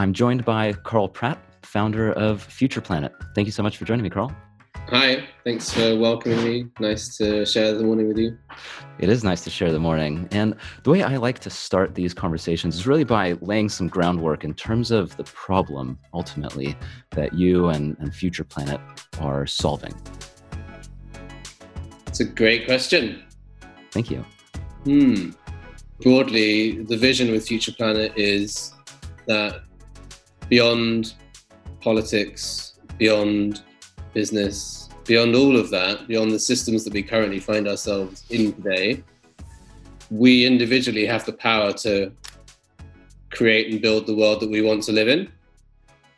I'm joined by Carl Pratt, founder of Future Planet. Thank you so much for joining me, Carl. Hi, thanks for welcoming me. Nice to share the morning with you. It is nice to share the morning. And the way I like to start these conversations is really by laying some groundwork in terms of the problem, ultimately, that you and, and Future Planet are solving. It's a great question. Thank you. Hmm. Broadly, the vision with Future Planet is that beyond politics, beyond business, beyond all of that, beyond the systems that we currently find ourselves in today, we individually have the power to create and build the world that we want to live in.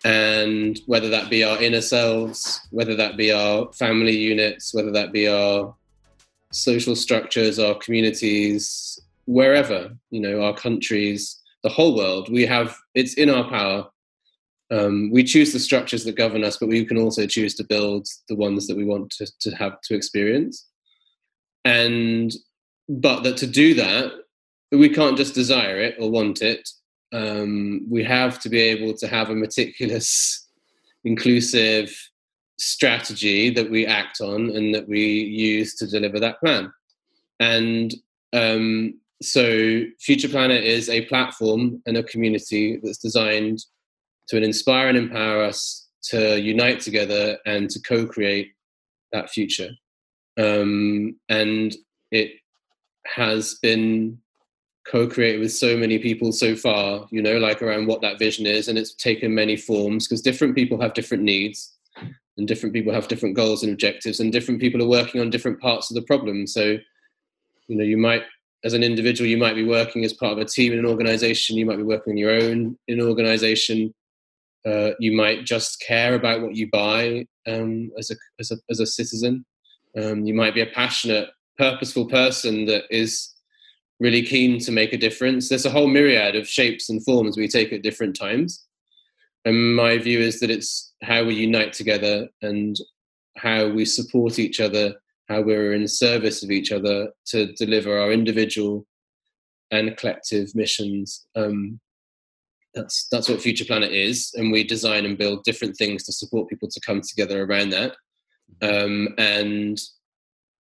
And whether that be our inner selves, whether that be our family units, whether that be our social structures, our communities, wherever, you know, our countries, the whole world, we have, it's in our power um, we choose the structures that govern us, but we can also choose to build the ones that we want to, to have to experience. And but that to do that, we can't just desire it or want it. Um, we have to be able to have a meticulous, inclusive strategy that we act on and that we use to deliver that plan. And um, so, Future Planet is a platform and a community that's designed to inspire and empower us to unite together and to co-create that future. Um, and it has been co-created with so many people so far, you know, like around what that vision is, and it's taken many forms because different people have different needs and different people have different goals and objectives and different people are working on different parts of the problem. So, you know, you might as an individual, you might be working as part of a team in an organization, you might be working on your own in an organization, uh, you might just care about what you buy um, as, a, as, a, as a citizen. Um, you might be a passionate, purposeful person that is really keen to make a difference. There's a whole myriad of shapes and forms we take at different times. And my view is that it's how we unite together and how we support each other, how we're in service of each other to deliver our individual and collective missions um, that's that's what future planet is and we design and build different things to support people to come together around that. Um, and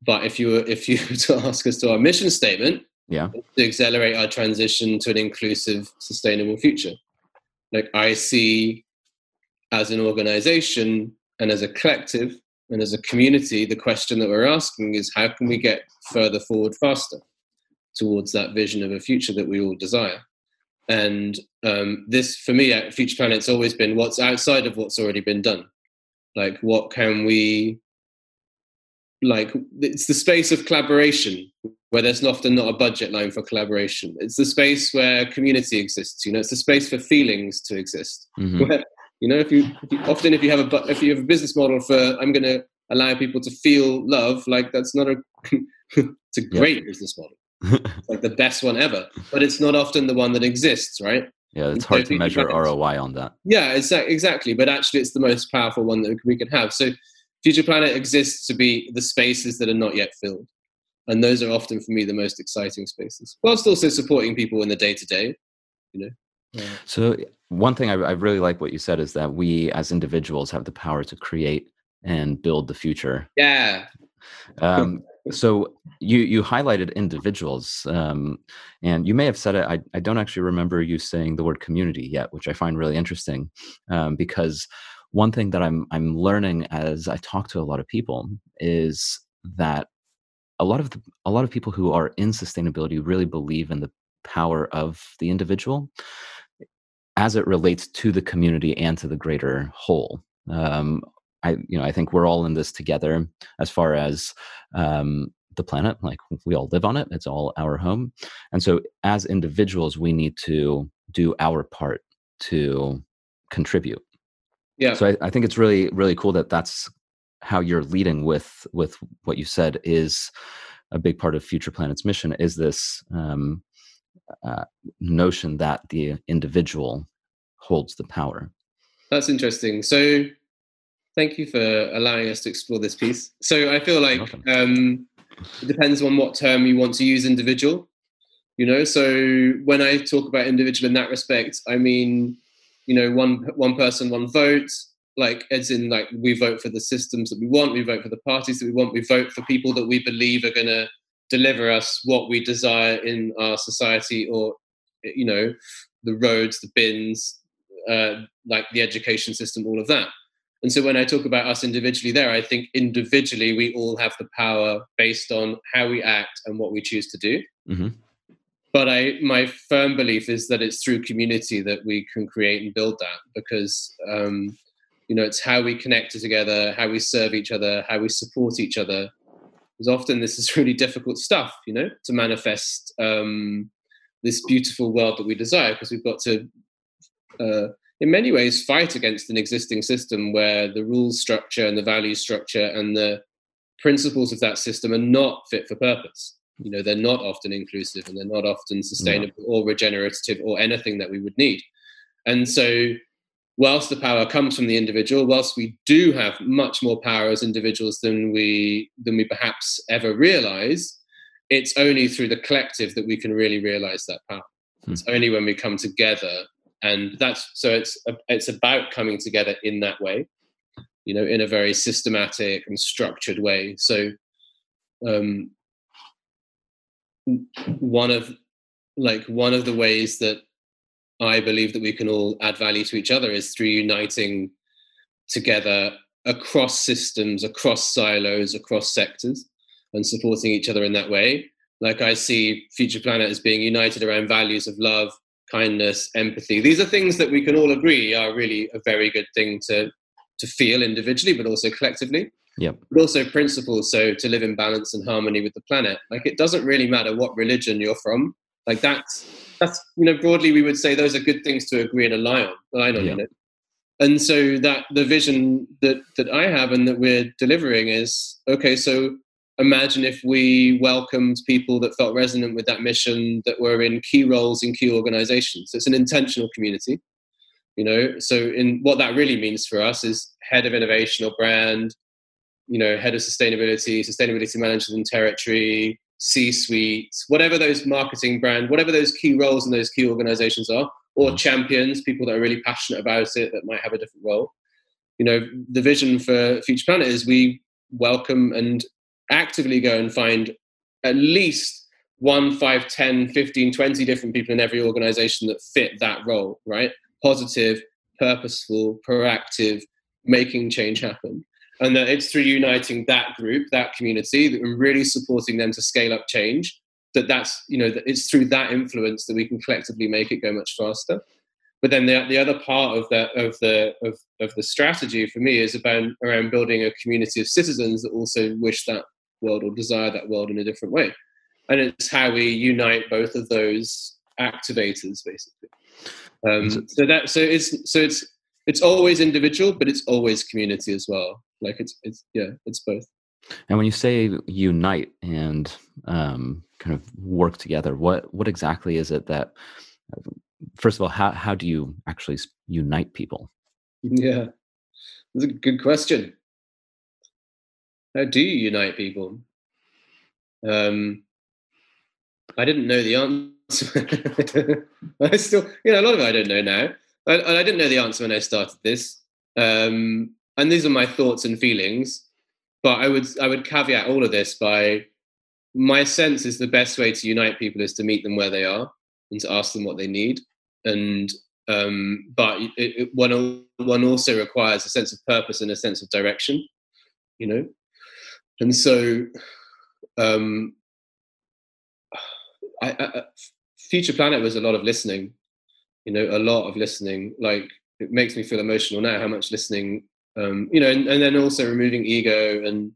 but if you were if you were to ask us to our mission statement yeah. to accelerate our transition to an inclusive sustainable future. Like i see as an organization and as a collective and as a community the question that we're asking is how can we get further forward faster towards that vision of a future that we all desire and um, this, for me, at Future Planet's always been what's outside of what's already been done. Like, what can we, like, it's the space of collaboration where there's often not a budget line for collaboration. It's the space where community exists. You know, it's the space for feelings to exist. Mm-hmm. Where, you know, if you, if you, often if you have a if you have a business model for I'm going to allow people to feel love, like that's not a it's a great yeah. business model like the best one ever, but it's not often the one that exists, right? Yeah, it's hard to measure ROI on that. Yeah, exactly. But actually, it's the most powerful one that we can have. So, Future Planet exists to be the spaces that are not yet filled. And those are often, for me, the most exciting spaces, whilst also supporting people in the day to day, you know. Yeah. So, one thing I, I really like what you said is that we as individuals have the power to create and build the future. Yeah. Um, so you you highlighted individuals um, and you may have said it I, I don't actually remember you saying the word community yet which i find really interesting um, because one thing that i'm i'm learning as i talk to a lot of people is that a lot of the, a lot of people who are in sustainability really believe in the power of the individual as it relates to the community and to the greater whole. Um, I you know I think we're all in this together as far as um, the planet. Like we all live on it; it's all our home. And so, as individuals, we need to do our part to contribute. Yeah. So I, I think it's really really cool that that's how you're leading with with what you said is a big part of Future Planet's mission. Is this um, uh, notion that the individual holds the power? That's interesting. So Thank you for allowing us to explore this piece. So I feel like um, it depends on what term you want to use individual. You know, so when I talk about individual in that respect, I mean you know one one person one vote like as in like we vote for the systems that we want we vote for the parties that we want we vote for people that we believe are going to deliver us what we desire in our society or you know the roads the bins uh, like the education system all of that and so when i talk about us individually there i think individually we all have the power based on how we act and what we choose to do mm-hmm but I my firm belief is that it's through community that we can create and build that because um, you know it's how we connect together, how we serve each other, how we support each other. Because often this is really difficult stuff, you know, to manifest um, this beautiful world that we desire because we've got to. Uh, in many ways, fight against an existing system where the rules structure and the value structure and the principles of that system are not fit for purpose. You know they're not often inclusive and they're not often sustainable or regenerative or anything that we would need. And so whilst the power comes from the individual whilst we do have much more power as individuals than we than we perhaps ever realize it's only through the collective that we can really realize that power. Hmm. it's only when we come together and that's so it's it's about coming together in that way you know in a very systematic and structured way so um, one of like one of the ways that I believe that we can all add value to each other is through uniting together across systems, across silos, across sectors, and supporting each other in that way. Like I see Future Planet as being united around values of love, kindness, empathy. These are things that we can all agree are really a very good thing to to feel individually, but also collectively. Yep. But also principles, so to live in balance and harmony with the planet. Like it doesn't really matter what religion you're from. Like that's that's you know broadly we would say those are good things to agree and align on. Align on, yep. you know. And so that the vision that that I have and that we're delivering is okay. So imagine if we welcomed people that felt resonant with that mission that were in key roles in key organizations. It's an intentional community you know so in what that really means for us is head of innovation or brand you know, head of sustainability, sustainability managers in territory, C-suite, whatever those marketing brand, whatever those key roles in those key organizations are, or mm. champions, people that are really passionate about it that might have a different role. You know, the vision for Future Planet is we welcome and actively go and find at least one, five, 10, 15, 20 different people in every organization that fit that role, right? Positive, purposeful, proactive, making change happen and that it's through uniting that group that community and really supporting them to scale up change that that's you know that it's through that influence that we can collectively make it go much faster but then the, the other part of that of the of, of the strategy for me is about around building a community of citizens that also wish that world or desire that world in a different way. And it's how we unite both of those activators basically. Um, so that so it's so it's it's always individual but it's always community as well. Like it's it's yeah it's both. And when you say unite and um, kind of work together what what exactly is it that first of all how, how do you actually unite people? Yeah. That's a good question how do you unite people? Um i didn't know the answer. I still you know a lot of it i don't know now I, I didn't know the answer when i started this. Um and these are my thoughts and feelings but i would i would caveat all of this by my sense is the best way to unite people is to meet them where they are and to ask them what they need. And um, but it, it, one one also requires a sense of purpose and a sense of direction you know and so um, I, I, future planet was a lot of listening you know a lot of listening like it makes me feel emotional now how much listening um, you know, and, and, then also removing ego and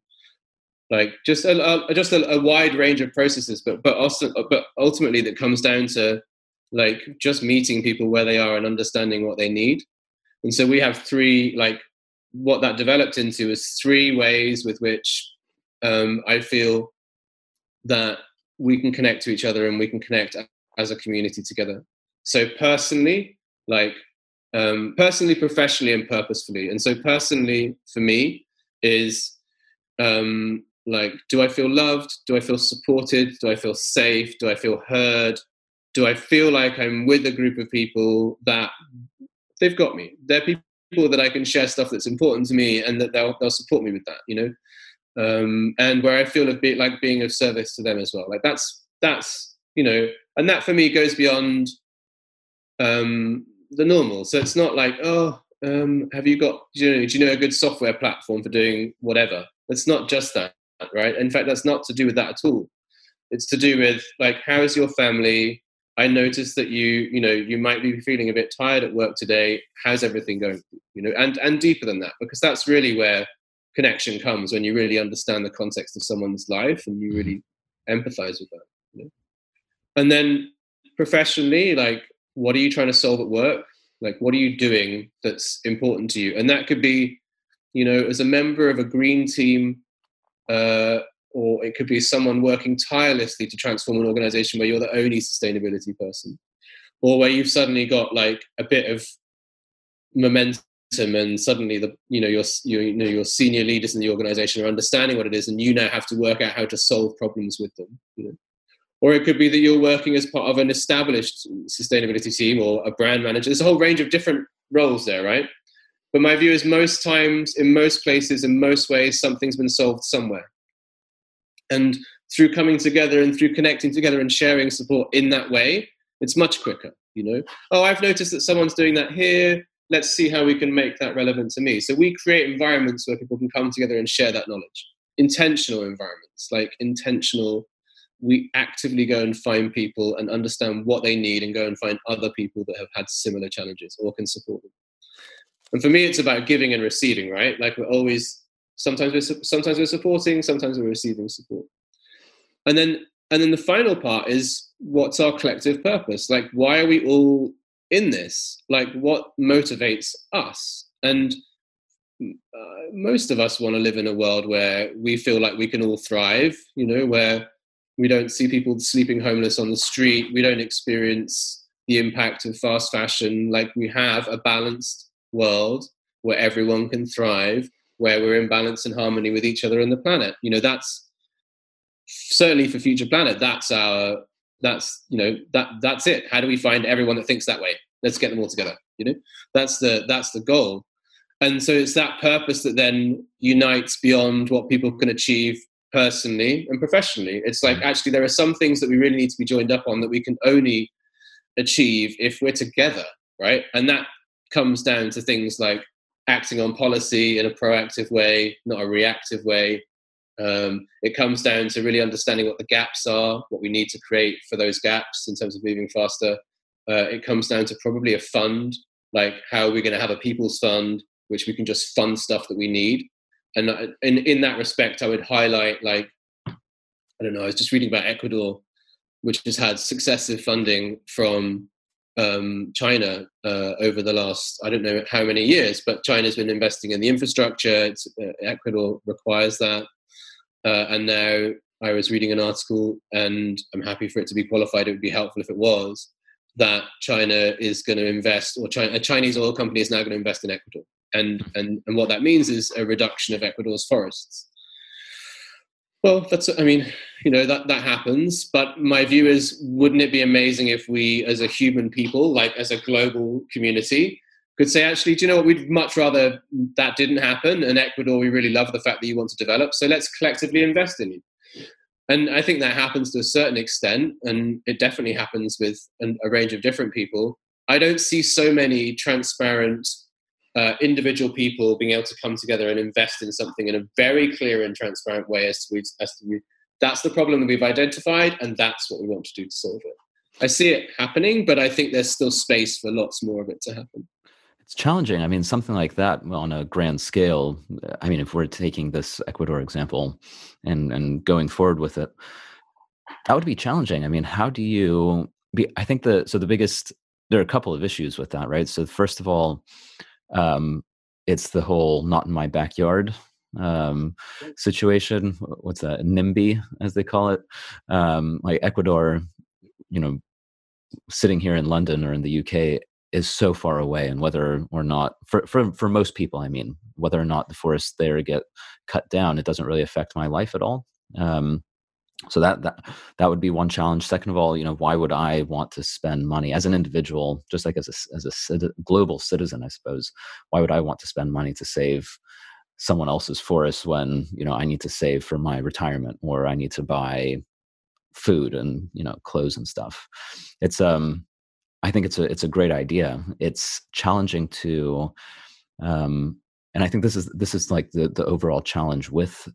like just a, a just a, a, wide range of processes, but but also but ultimately that comes down to like just meeting people where they are and understanding what they need. And so we have three like what that developed into is three ways with which um, I feel that we can connect to each other and we can connect as a community together. So personally, like um, personally, professionally, and purposefully. And so, personally, for me, is um, like, do I feel loved? Do I feel supported? Do I feel safe? Do I feel heard? Do I feel like I'm with a group of people that they've got me. They're people that I can share stuff that's important to me, and that they'll they'll support me with that. You know, um, and where I feel a bit like being of service to them as well. Like that's that's you know, and that for me goes beyond um, the normal. So it's not like oh, um, have you got do you know do you know a good software platform for doing whatever? It's not just that, right? In fact, that's not to do with that at all. It's to do with like how is your family? I noticed that you, you know, you might be feeling a bit tired at work today. How's everything going? You know, and and deeper than that, because that's really where connection comes when you really understand the context of someone's life and you really empathize with that. You know? And then professionally, like, what are you trying to solve at work? Like, what are you doing that's important to you? And that could be, you know, as a member of a green team, uh, or it could be someone working tirelessly to transform an organization where you're the only sustainability person, or where you've suddenly got like a bit of momentum and suddenly the you know your you know your senior leaders in the organization are understanding what it is and you now have to work out how to solve problems with them you know? or it could be that you're working as part of an established sustainability team or a brand manager. There's a whole range of different roles there right? But my view is most times in most places in most ways something's been solved somewhere. And through coming together and through connecting together and sharing support in that way it's much quicker you know. Oh i've noticed that someone's doing that here let's see how we can make that relevant to me. So we create environments where people can come together and share that knowledge. Intentional environments, like intentional, we actively go and find people and understand what they need and go and find other people that have had similar challenges or can support them. And for me, it's about giving and receiving, right? Like we're always, sometimes we're, sometimes we're supporting, sometimes we're receiving support. And then, and then the final part is what's our collective purpose? Like, why are we all in this like what motivates us? And uh, most of us want to live in a world where we feel like we can all thrive you know where we don't see people sleeping homeless on the street we don't experience the impact of fast fashion like we have a balanced world where everyone can thrive where we're in balance and harmony with each other and the planet. You know that's certainly for future planet that's our that's you know that that's it. How do we find everyone that thinks that way let's get them all together you know? That's the that's the goal. And so it's that purpose that then unites beyond what people can achieve personally and professionally. It's like mm. actually there are some things that we really need to be joined up on that we can only achieve if we're together right? And that comes down to things like acting on policy in a proactive way not a reactive way. Um, it comes down to really understanding what the gaps are, what we need to create for those gaps in terms of moving faster. Uh, it comes down to probably a fund, like how are we're going to have a people's fund, which we can just fund stuff that we need. And uh, in, in that respect, I would highlight, like, I don't know, I was just reading about Ecuador, which has had successive funding from um, China uh, over the last, I don't know how many years, but China's been investing in the infrastructure. Uh, Ecuador requires that. Uh, and now I was reading an article, and I'm happy for it to be qualified. It would be helpful if it was that China is going to invest, or China, a Chinese oil company is now going to invest in Ecuador, and and and what that means is a reduction of Ecuador's forests. Well, that's I mean, you know that that happens, but my view is, wouldn't it be amazing if we, as a human people, like as a global community, could say, actually, do you know what? We'd much rather that didn't happen. And Ecuador, we really love the fact that you want to develop. So let's collectively invest in you. And I think that happens to a certain extent. And it definitely happens with an, a range of different people. I don't see so many transparent uh, individual people being able to come together and invest in something in a very clear and transparent way as to, as to that's the problem that we've identified and that's what we want to do to solve it. I see it happening, but I think there's still space for lots more of it to happen. It's challenging. I mean, something like that on a grand scale. I mean, if we're taking this Ecuador example and and going forward with it, that would be challenging. I mean, how do you be? I think the so the biggest there are a couple of issues with that, right? So first of all, um, it's the whole "not in my backyard" um, situation. What's that? NIMBY, as they call it. Um, like Ecuador, you know, sitting here in London or in the UK is so far away and whether or not for, for for most people i mean whether or not the forests there get cut down it doesn't really affect my life at all. Um, so that that that would be one challenge. Second of all you know why would i want to spend money as an individual just like as a as a global citizen i suppose why would i want to spend money to save someone else's forest when you know i need to save for my retirement or i need to buy food and you know clothes and stuff? It's um i think it's a it's a great idea. It's challenging to um and i think this is this is like the the overall challenge with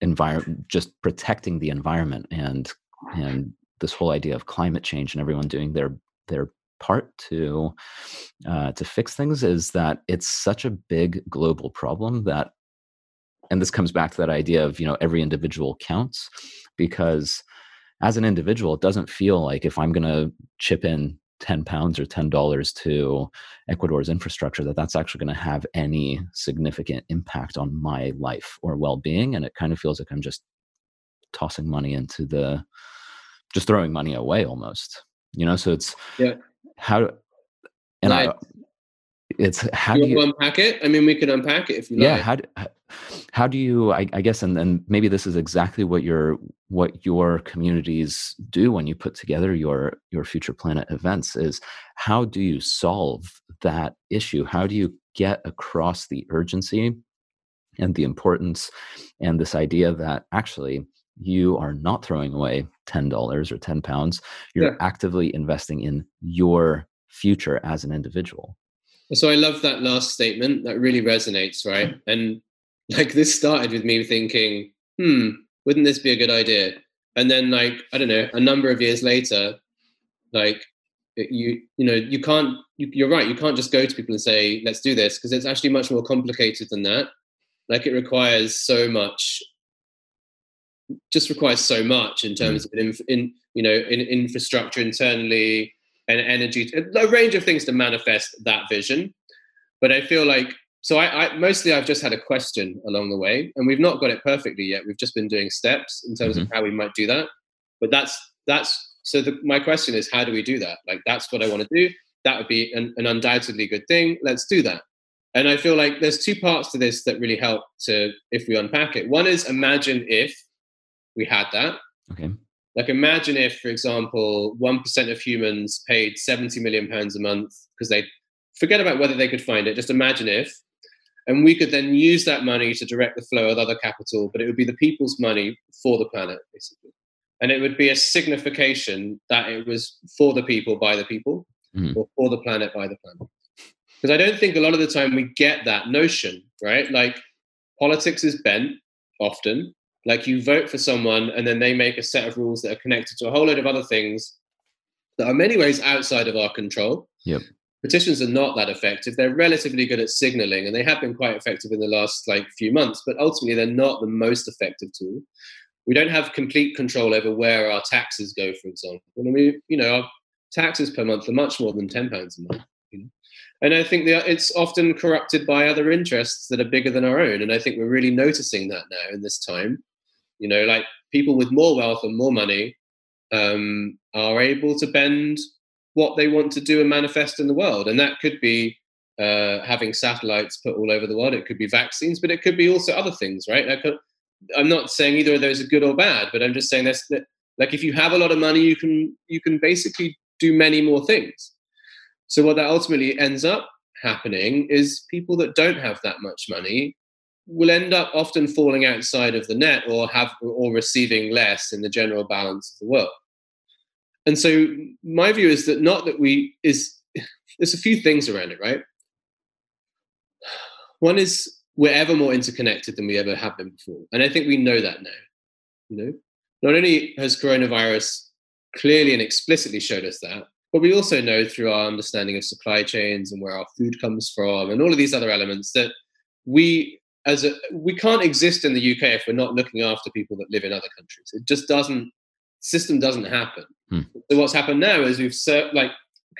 environment just protecting the environment and and this whole idea of climate change and everyone doing their their part to uh, to fix things is that it's such a big global problem that and this comes back to that idea of you know every individual counts because as an individual it doesn't feel like if i'm going to chip in 10 pounds or 10 dollars to ecuador's infrastructure that that's actually going to have any significant impact on my life or well-being and it kind of feels like i'm just tossing money into the just throwing money away almost you know so it's yeah how and nice. i it's how you do you unpack it i mean we can unpack it if you yeah like. how do, how do you I, I, guess and, and maybe this is exactly what your what your communities do when you put together your your future planet events is how do you solve that issue how do you get across the urgency and the importance and this idea that actually you are not throwing away $10 or 10 pounds you're yeah. actively investing in your future as an individual so i love that last statement that really resonates right and like this started with me thinking, hmm, wouldn't this be a good idea? And then like, I don't know, a number of years later, like you, you know, you can't, you, you're right. You can't just go to people and say, let's do this. Cause it's actually much more complicated than that. Like it requires so much, just requires so much in terms mm. of in, in you know, in infrastructure internally and energy, a range of things to manifest that vision. But I feel like so I, I, mostly I've just had a question along the way, and we've not got it perfectly yet. We've just been doing steps in terms mm-hmm. of how we might do that. But that's that's so. The, my question is, how do we do that? Like that's what I want to do. That would be an, an undoubtedly good thing. Let's do that. And I feel like there's two parts to this that really help to if we unpack it. One is imagine if we had that. Okay. Like imagine if, for example, one percent of humans paid seventy million pounds a month because they forget about whether they could find it. Just imagine if and we could then use that money to direct the flow of other capital, but it would be the people's money for the planet, basically. And it would be a signification that it was for the people by the people, mm. or for the planet by the planet. Because I don't think a lot of the time we get that notion, right? Like politics is bent often. Like you vote for someone and then they make a set of rules that are connected to a whole load of other things that are many ways outside of our control. Yep petitions are not that effective. They're relatively good at signaling, and they have been quite effective in the last like few months. But ultimately, they're not the most effective tool. We don't have complete control over where our taxes go, for example. And we, you know, our taxes per month are much more than ten pounds a month. You know? And I think it's often corrupted by other interests that are bigger than our own. And I think we're really noticing that now in this time. You know, like people with more wealth and more money um, are able to bend what they want to do and manifest in the world. And that could be uh, having satellites put all over the world. It could be vaccines, but it could be also other things, right? I am not saying either of those are good or bad, but I'm just saying this, that like if you have a lot of money, you can you can basically do many more things. So what that ultimately ends up happening is people that don't have that much money will end up often falling outside of the net or have or receiving less in the general balance of the world. And so my view is that not that we is there's a few things around it right? One is we're ever more interconnected than we ever have been before and i think we know that now you know? Not only has coronavirus clearly and explicitly showed us that but we also know through our understanding of supply chains and where our food comes from and all of these other elements that we as a we can't exist in the uk if we're not looking after people that live in other countries it just doesn't system doesn't happen. Hmm. So what's happened now is we've like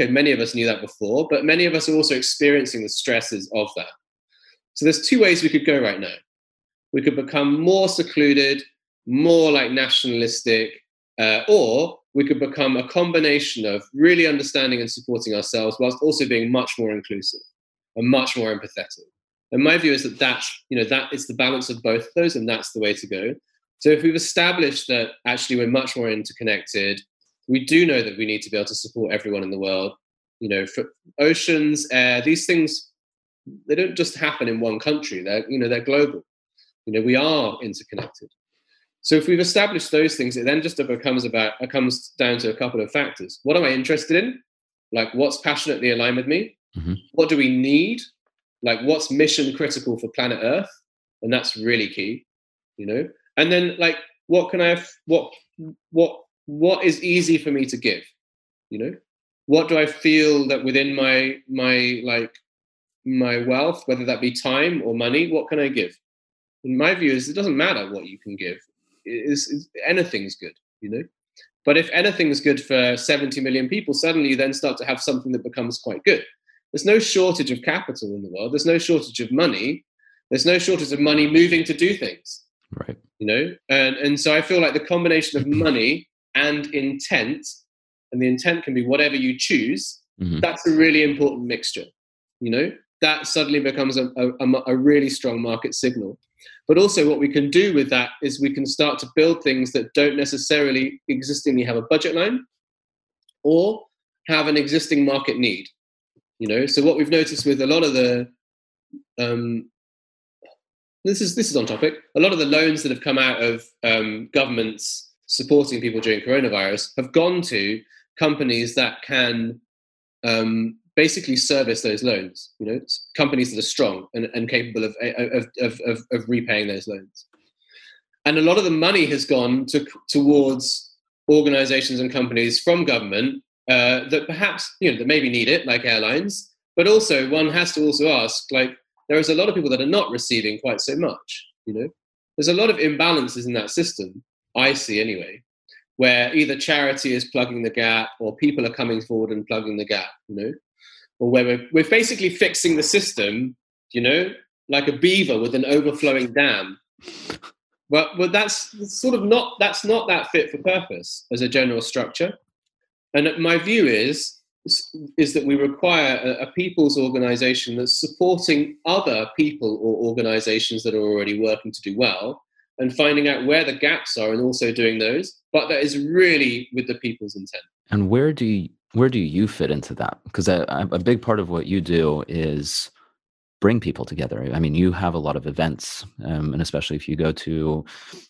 okay, many of us knew that before, but many of us are also experiencing the stresses of that. So there's two ways we could go right now. We could become more secluded, more like nationalistic, uh, or we could become a combination of really understanding and supporting ourselves whilst also being much more inclusive and much more empathetic. And my view is that that's, you know, that is the balance of both of those, and that's the way to go. So if we've established that actually we're much more interconnected, we do know that we need to be able to support everyone in the world. You know, for oceans, air, these things, they don't just happen in one country. They're, you know, they're global. You know, we are interconnected. So if we've established those things, it then just becomes about it comes down to a couple of factors. What am I interested in? Like what's passionately aligned with me? Mm-hmm. What do we need? Like what's mission critical for planet Earth? And that's really key, you know. And then like what can I have, what what what is easy for me to give? You know? What do I feel that within my my like my wealth, whether that be time or money, what can I give? in my view is it doesn't matter what you can give is, anything's good, you know. But if anything's good for 70 million people, suddenly you then start to have something that becomes quite good. There's no shortage of capital in the world. There's no shortage of money. There's no shortage of money moving to do things. Right. You know, and and so I feel like the combination of money and intent, and the intent can be whatever you choose. Mm-hmm. That's a really important mixture. You know, that suddenly becomes a, a, a really strong market signal. But also, what we can do with that is we can start to build things that don't necessarily existingly have a budget line or have an existing market need. You know, so what we've noticed with a lot of the um, this is this is on topic. A lot of the loans that have come out of um, governments supporting people during coronavirus have gone to companies that can um, basically service those loans. You know, companies that are strong and, and capable of, of, of, of, of repaying those loans. And a lot of the money has gone to, towards organizations and companies from government uh, that perhaps, you know, that maybe need it, like airlines. But also, one has to also ask, like, there is a lot of people that are not receiving quite so much. You know, there's a lot of imbalances in that system. I see anyway, where either charity is plugging the gap or people are coming forward and plugging the gap. You know, or where we're, we're basically fixing the system, you know, like a beaver with an overflowing dam. Well, well, that's sort of not that's not that fit for purpose as a general structure. And my view is is that we require a, a people's organization that's supporting other people or organizations that are already working to do well and finding out where the gaps are and also doing those but that is really with the people's intent and where do you, where do you fit into that? Because a, a big part of what you do is bring people together. I mean, you have a lot of events, um, and especially if you go to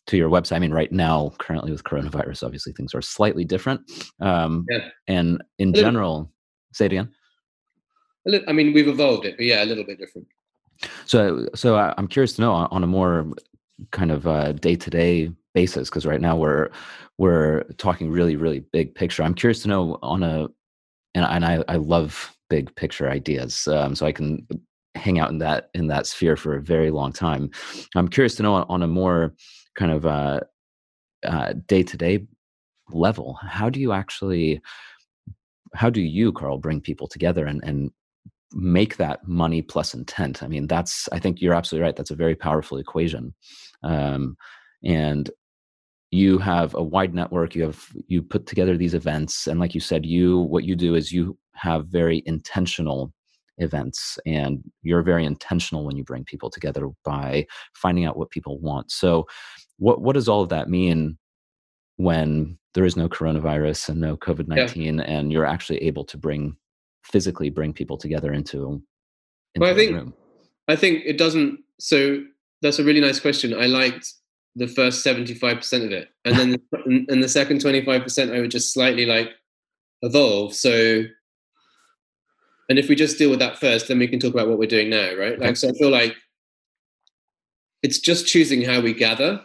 to your website. I mean, right now, currently with coronavirus, obviously things are slightly different. Um, yeah. And in general, say it again. I mean, we've evolved it, but yeah, a little bit different. So, so I'm curious to know on a more kind of day to day basis, because right now we're we're talking really, really big picture. I'm curious to know on a, and, and I, I love big picture ideas, um, so I can hang out in that in that sphere for a very long time. I'm curious to know on, on a more kind of day to day level, how do you actually, how do you, Carl, bring people together and and make that money plus intent? I mean, that's I think you're absolutely right. That's a very powerful equation. Um, and you have a wide network you have you put together these events and like you said you what you do is you have very intentional events and you're very intentional when you bring people together by finding out what people want so what what does all of that mean when there is no coronavirus and no covid-19 yeah. and you're actually able to bring physically bring people together into, into well, i think room? i think it doesn't so that's a really nice question i liked the first 75% of it and then the, and the second 25% i would just slightly like evolve so and if we just deal with that first then we can talk about what we're doing now right? Like so i feel like it's just choosing how we gather.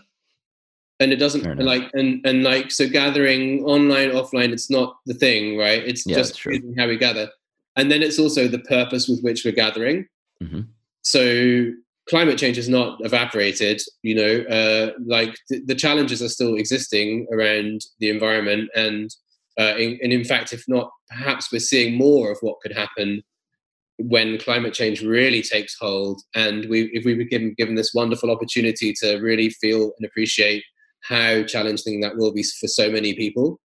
And it doesn't like and and like so gathering online offline it's not the thing right? It's yeah, just choosing how we gather. And then it's also the purpose with which we're gathering. Mm-hmm. so climate change has not evaporated you know uh, like th- the challenges are still existing around the environment and uh, in, and in fact if not perhaps we're seeing more of what could happen when climate change really takes hold. And we if we were given, given this wonderful opportunity to really feel and appreciate how challenging that will be for so many people.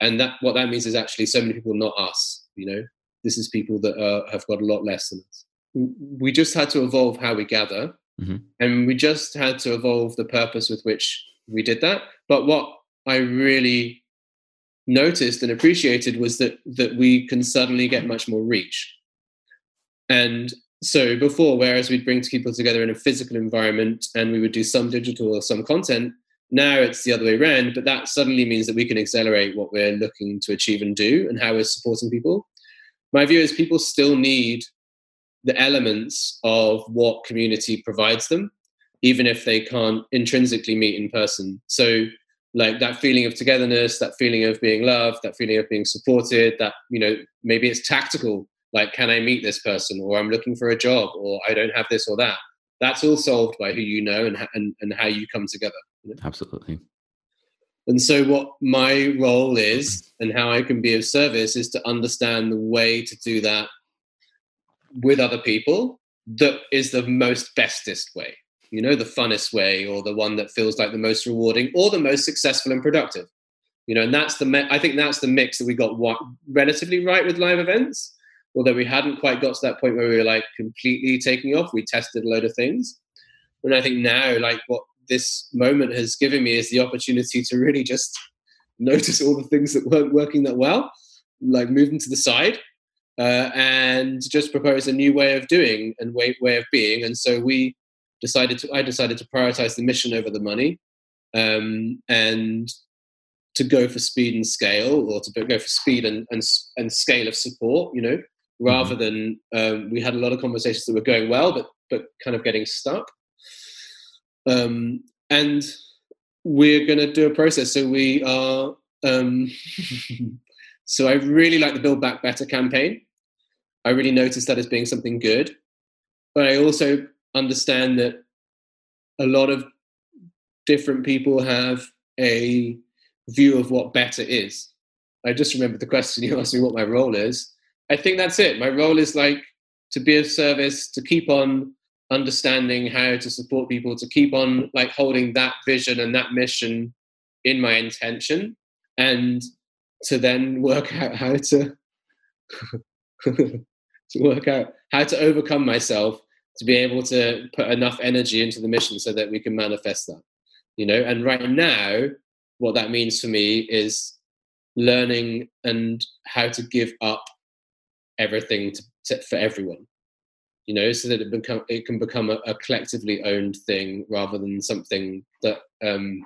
And that what that means is actually so many people not us you know? This is people that uh, have got a lot less than us. We just had to evolve how we gather, mm-hmm. and we just had to evolve the purpose with which we did that. But what I really noticed and appreciated was that that we can suddenly get much more reach. And so before, whereas we'd bring people together in a physical environment and we would do some digital or some content, now it's the other way around. But that suddenly means that we can accelerate what we're looking to achieve and do and how we're supporting people. My view is people still need the elements of what community provides them, even if they can't intrinsically meet in person. So like that feeling of togetherness, that feeling of being loved, that feeling of being supported, that, you know, maybe it's tactical, like, can I meet this person? Or I'm looking for a job, or I don't have this or that. That's all solved by who you know and, and, and how you come together. You know? Absolutely. And so, what my role is and how I can be of service is to understand the way to do that with other people that is the most bestest way you know the funnest way or the one that feels like the most rewarding or the most successful and productive. You know and that's the me- i think that's the mix that we got relatively right with live events although we hadn't quite got to that point where we were like completely taking off. We tested a load of things. And i think now like what this moment has given me is the opportunity to really just notice all the things that weren't working that well like move them to the side uh, and just propose a new way of doing and way, way of being. And so we decided to, I decided to prioritize the mission over the money um, and to go for speed and scale or to go for speed and, and, and scale of support, you know, rather mm-hmm. than um, we had a lot of conversations that were going well, but, but kind of getting stuck. Um, and we're going to do a process. So we are, um, so I really like the Build Back Better campaign. I really noticed that as being something good. But I also understand that a lot of different people have a view of what better is. I just remembered the question you asked me what my role is. I think that's it. My role is like to be of service, to keep on understanding how to support people, to keep on like holding that vision and that mission in my intention, and to then work out how to to work out how to overcome myself to be able to put enough energy into the mission so that we can manifest that you know and right now what that means for me is learning and how to give up everything to, to, for everyone you know so that it become it can become a, a collectively owned thing rather than something that um,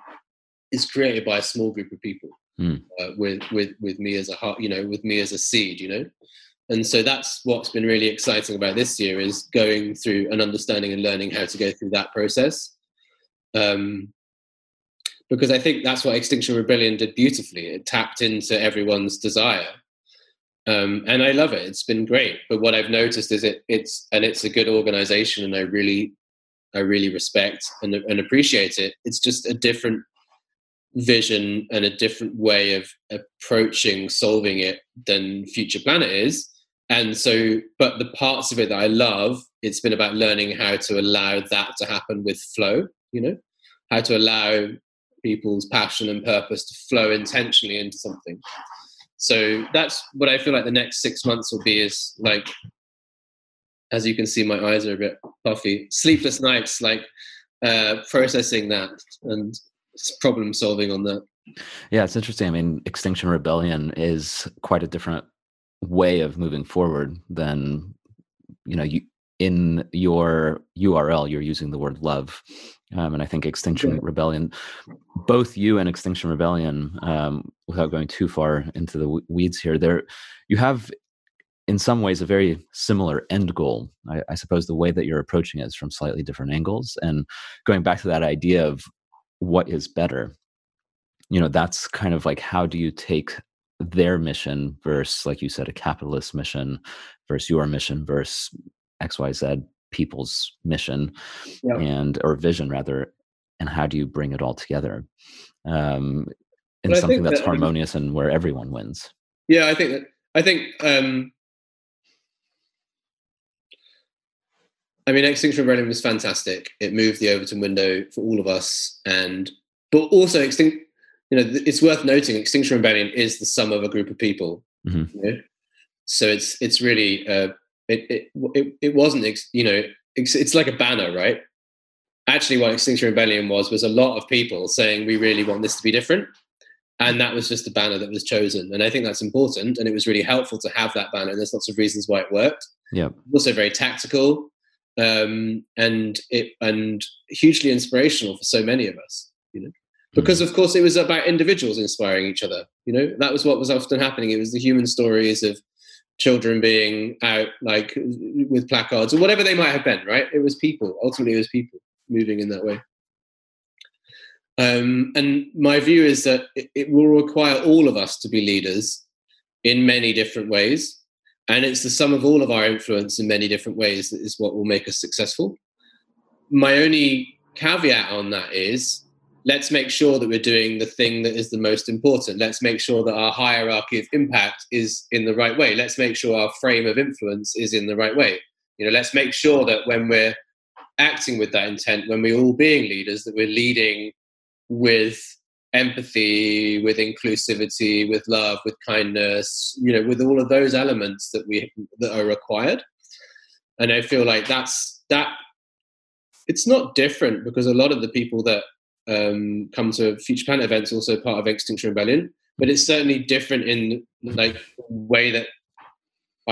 is created by a small group of people mm. uh, with with with me as a heart you know with me as a seed you know and so that's what's been really exciting about this year is going through and understanding and learning how to go through that process. Um, because i think that's what extinction rebellion did beautifully. It tapped into everyone's desire. Um, and i love it. It's been great. But what i've noticed is it it's and it's a good organization and i really i really respect and, and appreciate it. It's just a different vision and a different way of approaching solving it than future planet is and so but the parts of it that i love it's been about learning how to allow that to happen with flow you know? How to allow people's passion and purpose to flow intentionally into something. So that's what i feel like the next six months will be is like as you can see my eyes are a bit puffy. Sleepless nights like uh processing that and problem solving on that. Yeah it's interesting. I mean extinction rebellion is quite a different way of moving forward then you know you in your url you're using the word love um, and i think extinction yeah. rebellion both you and extinction rebellion um, without going too far into the weeds here there you have in some ways a very similar end goal I, I suppose the way that you're approaching it is from slightly different angles and going back to that idea of what is better you know that's kind of like how do you take their mission versus like you said a capitalist mission versus your mission versus xyz people's mission yeah. and or vision rather and how do you bring it all together um in something that's that, harmonious and where everyone wins yeah i think that i think um I mean, Extinction Rebellion was fantastic. It moved the Overton window for all of us, and but also Extinct you know, it's worth noting Extinction Rebellion is the sum of a group of people. Mm-hmm. You know? So it's it's really uh, it, it it it wasn't you know it's, it's like a banner, right? actually what Extinction Rebellion was was a lot of people saying we really want this to be different. And that was just the banner that was chosen. And I think that's important. And it was really helpful to have that banner. And there's lots of reasons why it worked. Yeah. Also very tactical um, and it and hugely inspirational for so many of us. Because of course it was about individuals inspiring each other. You know, that was what was often happening. It was the human stories of children being out like with placards or whatever they might have been, right? It was people. Ultimately it was people moving in that way. Um, and my view is that it, it, will require all of us to be leaders in many different ways. And it's the sum of all of our influence in many different ways that is what will make us successful. My only caveat on that is let's make sure that we're doing the thing that is the most important. Let's make sure that our hierarchy of impact is in the right way. Let's make sure our frame of influence is in the right way. You know, let's make sure that when we're acting with that intent when we're all being leaders that we're leading with empathy with inclusivity with love with kindness you know with all of those elements that we that are required and i feel like that's that it's not different because a lot of the people that um, come to future planet events also part of extinction rebellion but it's certainly different in like way that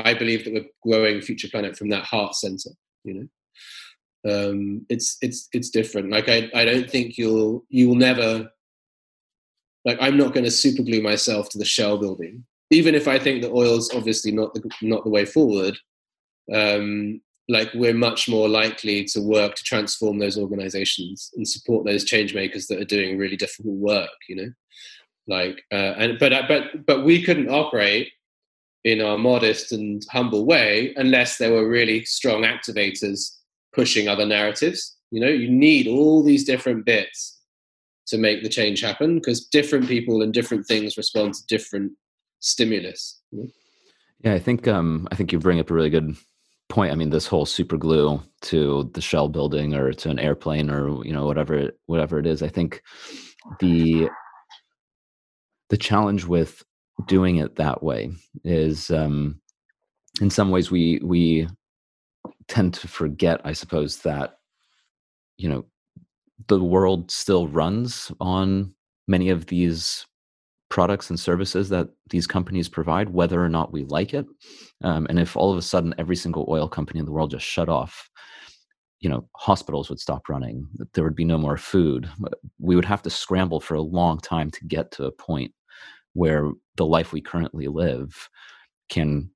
i believe that we're growing future planet from that heart center you know um, it's it's it's different. Like I I don't think you'll you will never like I'm not going to super glue myself to the shell building, even if I think that oil's obviously not the not the way forward. Um, like we're much more likely to work to transform those organizations and support those change makers that are doing really difficult work you know like uh, and but but but we couldn't operate in our modest and humble way unless there were really strong activators pushing other narratives. You know, you need all these different bits to make the change happen because different people and different things respond to different stimulus. You know? Yeah, I think um, I think you bring up a really good point. I mean, this whole super glue to the shell building or to an airplane or you know whatever whatever it is. I think the the challenge with doing it that way is um, in some ways we we tend to forget, I suppose, that you know the world still runs on many of these products and services that these companies provide, whether or not we like it. Um, and if all of a sudden every single oil company in the world just shut off, you know, hospitals would stop running. There would be no more food. We would have to scramble for a long time to get to a point where the life we currently live can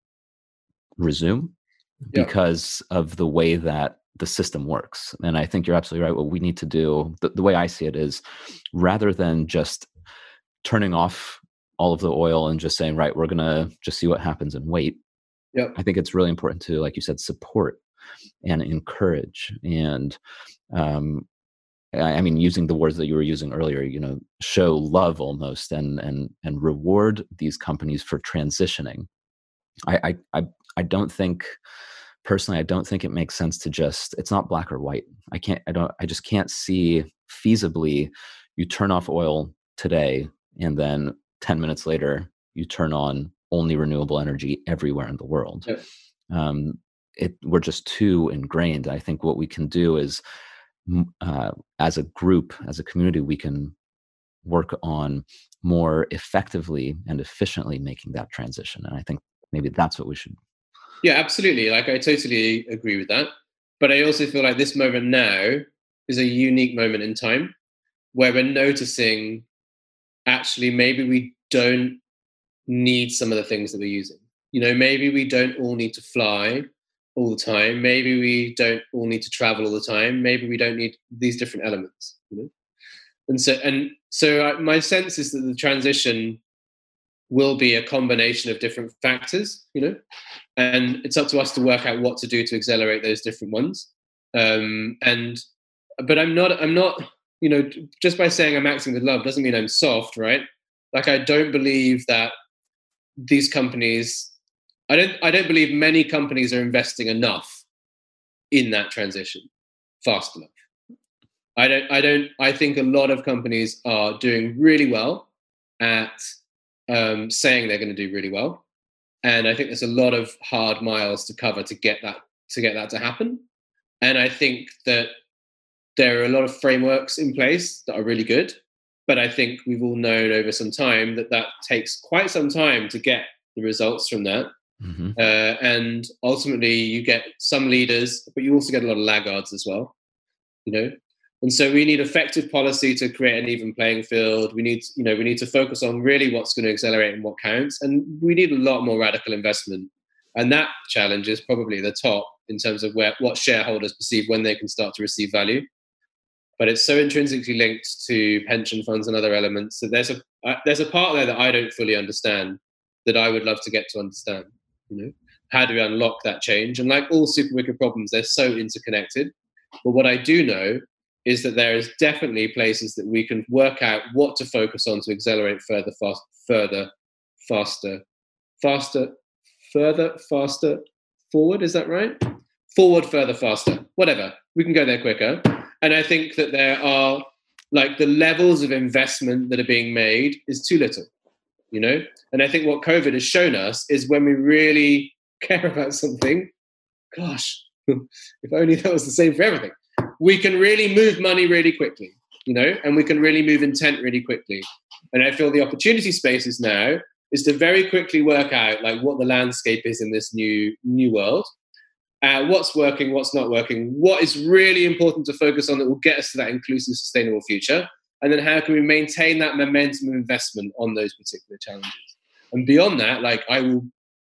resume yeah. because of the way that the system works. And I think you're absolutely right. What we need to do, the, the way I see it is rather than just turning off all of the oil and just saying, right, we're going to just see what happens and wait. Yep. I think it's really important to, like you said, support and encourage. And um, I, I mean, using the words that you were using earlier, you know, show love almost and and and reward these companies for transitioning. I I I, I don't think personally i don't think it makes sense to just it's not black or white i can't i don't i just can't see feasibly you turn off oil today and then 10 minutes later you turn on only renewable energy everywhere in the world yep. um, it, we're just too ingrained i think what we can do is uh, as a group as a community we can work on more effectively and efficiently making that transition and i think maybe that's what we should yeah, absolutely. Like I totally agree with that. But I also feel like this moment now is a unique moment in time where we're noticing actually maybe we don't need some of the things that we're using. You know, maybe we don't all need to fly all the time. Maybe we don't all need to travel all the time. Maybe we don't need these different elements. You know, and so and so my sense is that the transition will be a combination of different factors. You know, and it's up to us to work out what to do to accelerate those different ones um, and but i'm not i'm not you know just by saying i'm acting with love doesn't mean i'm soft right? Like i don't believe that these companies i don't i don't believe many companies are investing enough in that transition fast enough. I don't i don't i think a lot of companies are doing really well at um, saying they're going to do really well. And I think there's a lot of hard miles to cover to get that to get that to happen. And I think that there are a lot of frameworks in place that are really good, but I think we've all known over some time that that takes quite some time to get the results from that. Mm-hmm. Uh, and ultimately, you get some leaders, but you also get a lot of laggards as well. You know, and so we need effective policy to create an even playing field. We need, you know, we need to focus on really what's going to accelerate and what counts, and we need a lot more radical investment. And that challenge is probably the top in terms of where what shareholders perceive when they can start to receive value. But it's so intrinsically linked to pension funds and other elements that there's a uh, there's a part there that I don't fully understand that I would love to get to understand. You know, how do we unlock that change? And like all super wicked problems, they're so interconnected. But what I do know is that there is definitely places that we can work out what to focus on to accelerate further, fast, further, faster, faster, further, faster, forward. Is that right? Forward, further, faster. Whatever. We can go there quicker. And I think that there are like the levels of investment that are being made is too little, you know. And I think what COVID has shown us is when we really care about something, gosh, if only that was the same for everything we can really move money really quickly, you know, and we can really move intent really quickly. And I feel the opportunity spaces now is to very quickly work out like what the landscape is in this new new world, uh, what's working, what's not working, what is really important to focus on that will get us to that inclusive, sustainable future, and then how can we maintain that momentum of investment on those particular challenges. And beyond that, like I will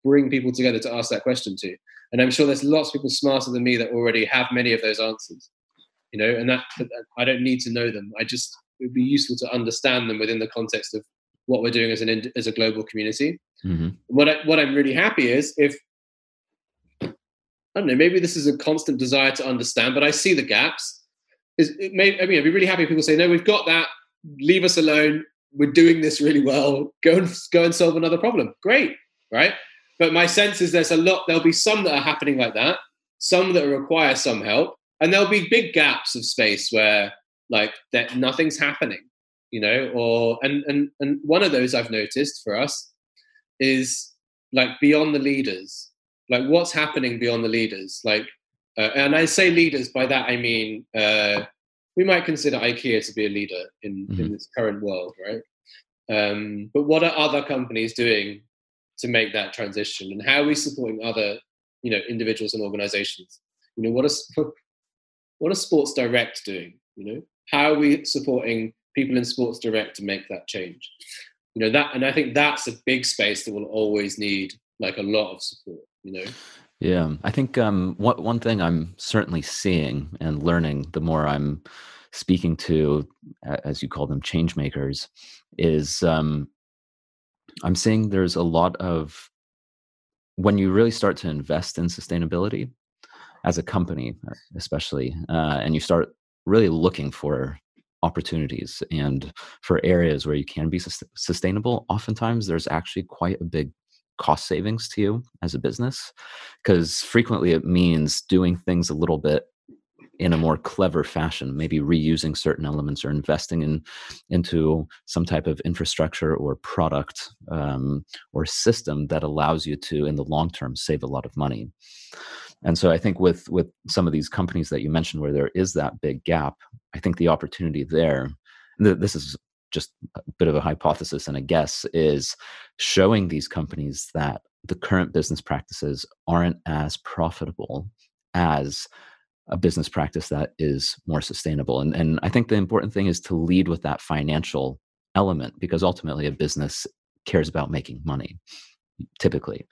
bring people together to ask that question to. And I'm sure there's lots of people smarter than me that already have many of those answers you know, and that I don't need to know them. I just it would be useful to understand them within the context of what we're doing as an as a global community. Mm-hmm. What I, what I'm really happy is if don't know, maybe this is a constant desire to understand, but I see the gaps. Is it may, I mean, I'd be really happy if people say, no, we've got that. Leave us alone. We're doing this really well. Go and go and solve another problem. Great, right? But my sense is there's a lot. There'll be some that are happening like that. Some that require some help, and there'll be big gaps of space where like that nothing's happening you know or and and and one of those i've noticed for us is like beyond the leaders like what's happening beyond the leaders like uh, and i say leaders by that i mean uh, we might consider ikea to be a leader in, mm-hmm. in this current world right um, but what are other companies doing to make that transition and how are we supporting other you know individuals and organizations you know what are what is Sports Direct doing? You know, how are we supporting people in Sports Direct to make that change? You know that, and I think that's a big space that will always need like a lot of support. You know. Yeah, I think um, what one thing I'm certainly seeing and learning the more I'm speaking to, as you call them, change makers, is um, I'm seeing there's a lot of when you really start to invest in sustainability, as a company, especially, uh, and you start really looking for opportunities and for areas where you can be sustainable, oftentimes there's actually quite a big cost savings to you as a business because frequently it means doing things a little bit in a more clever fashion maybe reusing certain elements or investing in into some type of infrastructure or product um, or system that allows you to in the long term save a lot of money. And so i think with with some of these companies that you mentioned where there is that big gap i think the opportunity there this is just a bit of a hypothesis and a guess is showing these companies that the current business practices aren't as profitable as a business practice that is more sustainable. And and i think the important thing is to lead with that financial element because ultimately a business cares about making money typically.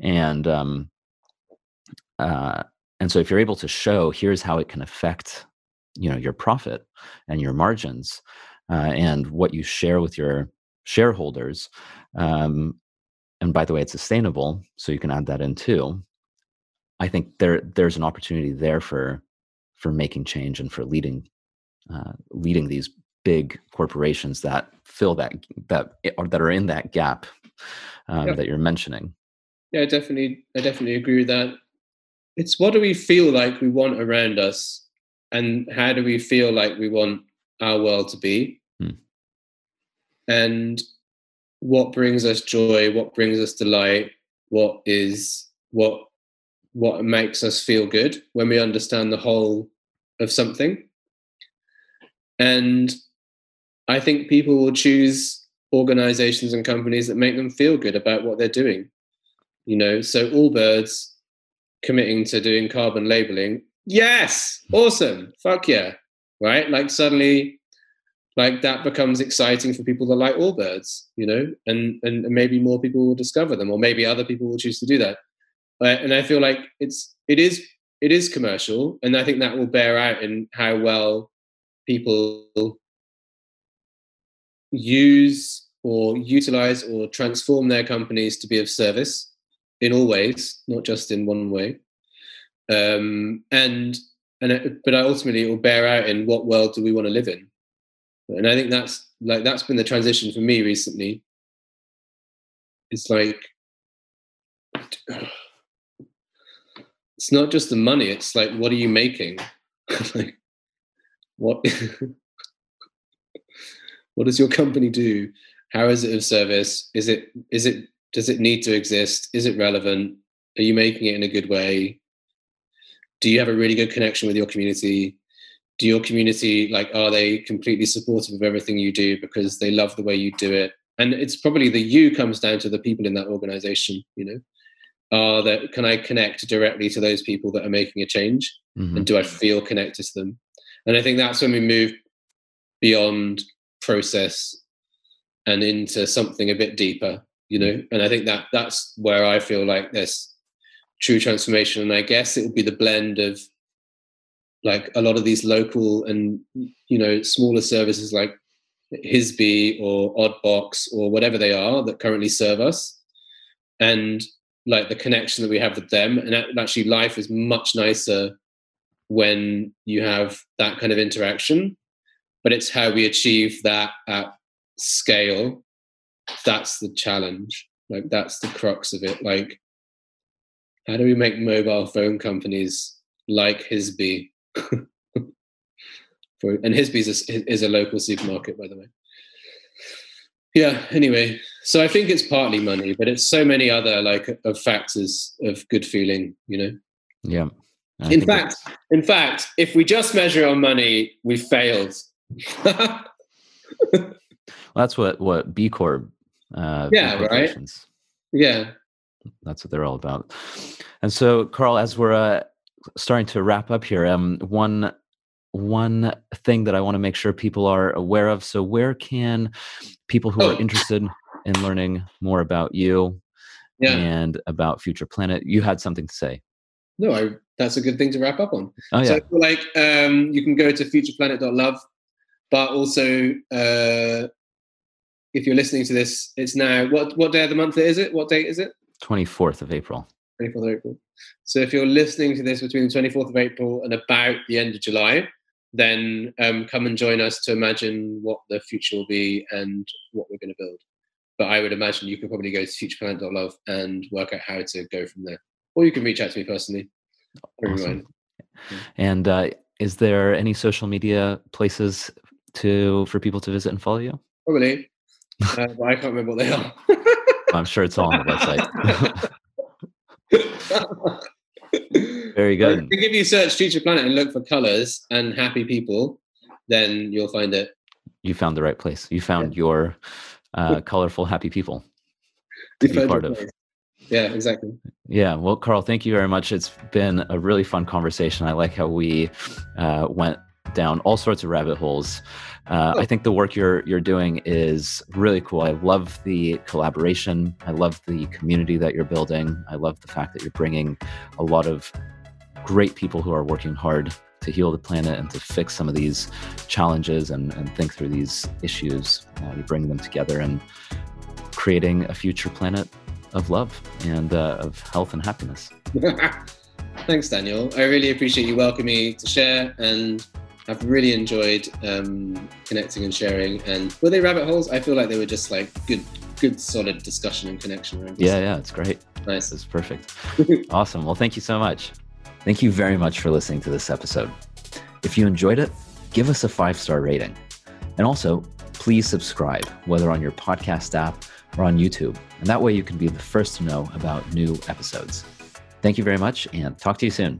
And um, uh, and so if you're able to show here's how it can affect you know your profit and your margins uh, and what you share with your shareholders um, and by the way it's sustainable so you can add that in too i think there there's an opportunity there for for making change and for leading uh, leading these big corporations that fill that that or that are in that gap um, yeah. that you're mentioning yeah I definitely i definitely agree with that it's what do we feel like we want around us and how do we feel like we want our world to be. And what brings us joy what brings us delight what is what what makes us feel good when we understand the whole of something and I think people will choose organizations and companies that make them feel good about what they're doing. You know, so Allbirds committing to doing carbon labeling. Yes, awesome. Fuck yeah. Right? Like suddenly like that becomes exciting for people that like Allbirds, you know, and, and maybe more people will discover them, or maybe other people will choose to do that. and I feel like it's it is it is commercial, and I think that will bear out in how well people use or utilize or transform their companies to be of service in all ways, not just in one way. Um, and and it, but ultimately, it will bear out in what world do we want to live in and i think that's like that's been the transition for me recently. It's like it's not just the money it's like what are you making? Like what what does your company do? How is it of service? Is it is it does it need to exist? Is it relevant? Are you making it in a good way? Do you have a really good connection with your community do your community like are they completely supportive of everything you do because they love the way you do it? And it's probably the you comes down to the people in that organization you know? Are that can i connect directly to those people that are making a change? Mm-hmm. and do i feel connected to them? And i think that's when we move beyond process and into something a bit deeper you know? And i think that that's where i feel like this true transformation. And i guess it would be the blend of like a lot of these local and you know smaller services like Hisby or Oddbox or whatever they are that currently serve us, and like the connection that we have with them. And actually, life is much nicer when you have that kind of interaction. But it's how we achieve that at scale. That's the challenge. Like that's the crux of it. Like, how do we make mobile phone companies like Hisby For, and Hisby's is, is a local supermarket, by the way. Yeah. Anyway, so I think it's partly money, but it's so many other like of factors of good feeling. You know. Yeah. I in fact, in fact, if we just measure on money, we failed. well, that's what what B Corp. Uh, yeah. Right. Yeah. That's what they're all about. And so, Carl, as we're uh, starting to wrap up here, um, one one thing that I want to make sure people are aware of. So, where can people who are oh. interested in learning more about you yeah. and about Future Planet? You had something to say. No, I, that's a good thing to wrap up on. Oh, yeah. So, like, um, you can go to futureplanet.love, but also, uh, if you're listening to this, it's now what what day of the month is it? What date is it? Twenty fourth of April. 24th of April. So if you're listening to this between the 24th of April and about the end of July, then um, come and join us to imagine what the future will be and what we're going to build. But I would imagine you could probably go to futureplanet.love and work out how to go from there. Or you can reach out to me personally. Awesome. And uh, is there any social media places to for people to visit and follow you? Probably. uh, but I can't remember what they are. I'm sure it's all on the website. Very good. If you search Future Planet and look for colors and happy people, then you'll find it. You found the right place. You found yeah. your uh, colorful, happy people to be part of. Yeah, exactly. Yeah. Well, Carl, thank you very much. It's been a really fun conversation. I like how we uh, went down all sorts of rabbit holes. Uh, I think the work you're you're doing is really cool. I love the collaboration. I love the community that you're building. I love the fact that you're bringing a lot of great people who are working hard to heal the planet and to fix some of these challenges and, and think through these issues. Uh, you bring them together and creating a future planet of love and uh, of health and happiness. Thanks, Daniel. I really appreciate you welcoming me to share and I've really enjoyed um, connecting and sharing. And were they rabbit holes? I feel like they were just like good, good, solid discussion and connection. Yeah, yeah, it's great. Nice, it's perfect. awesome. Well, thank you so much. Thank you very much for listening to this episode. If you enjoyed it, give us a five star rating, and also please subscribe, whether on your podcast app or on YouTube, and that way you can be the first to know about new episodes. Thank you very much, and talk to you soon.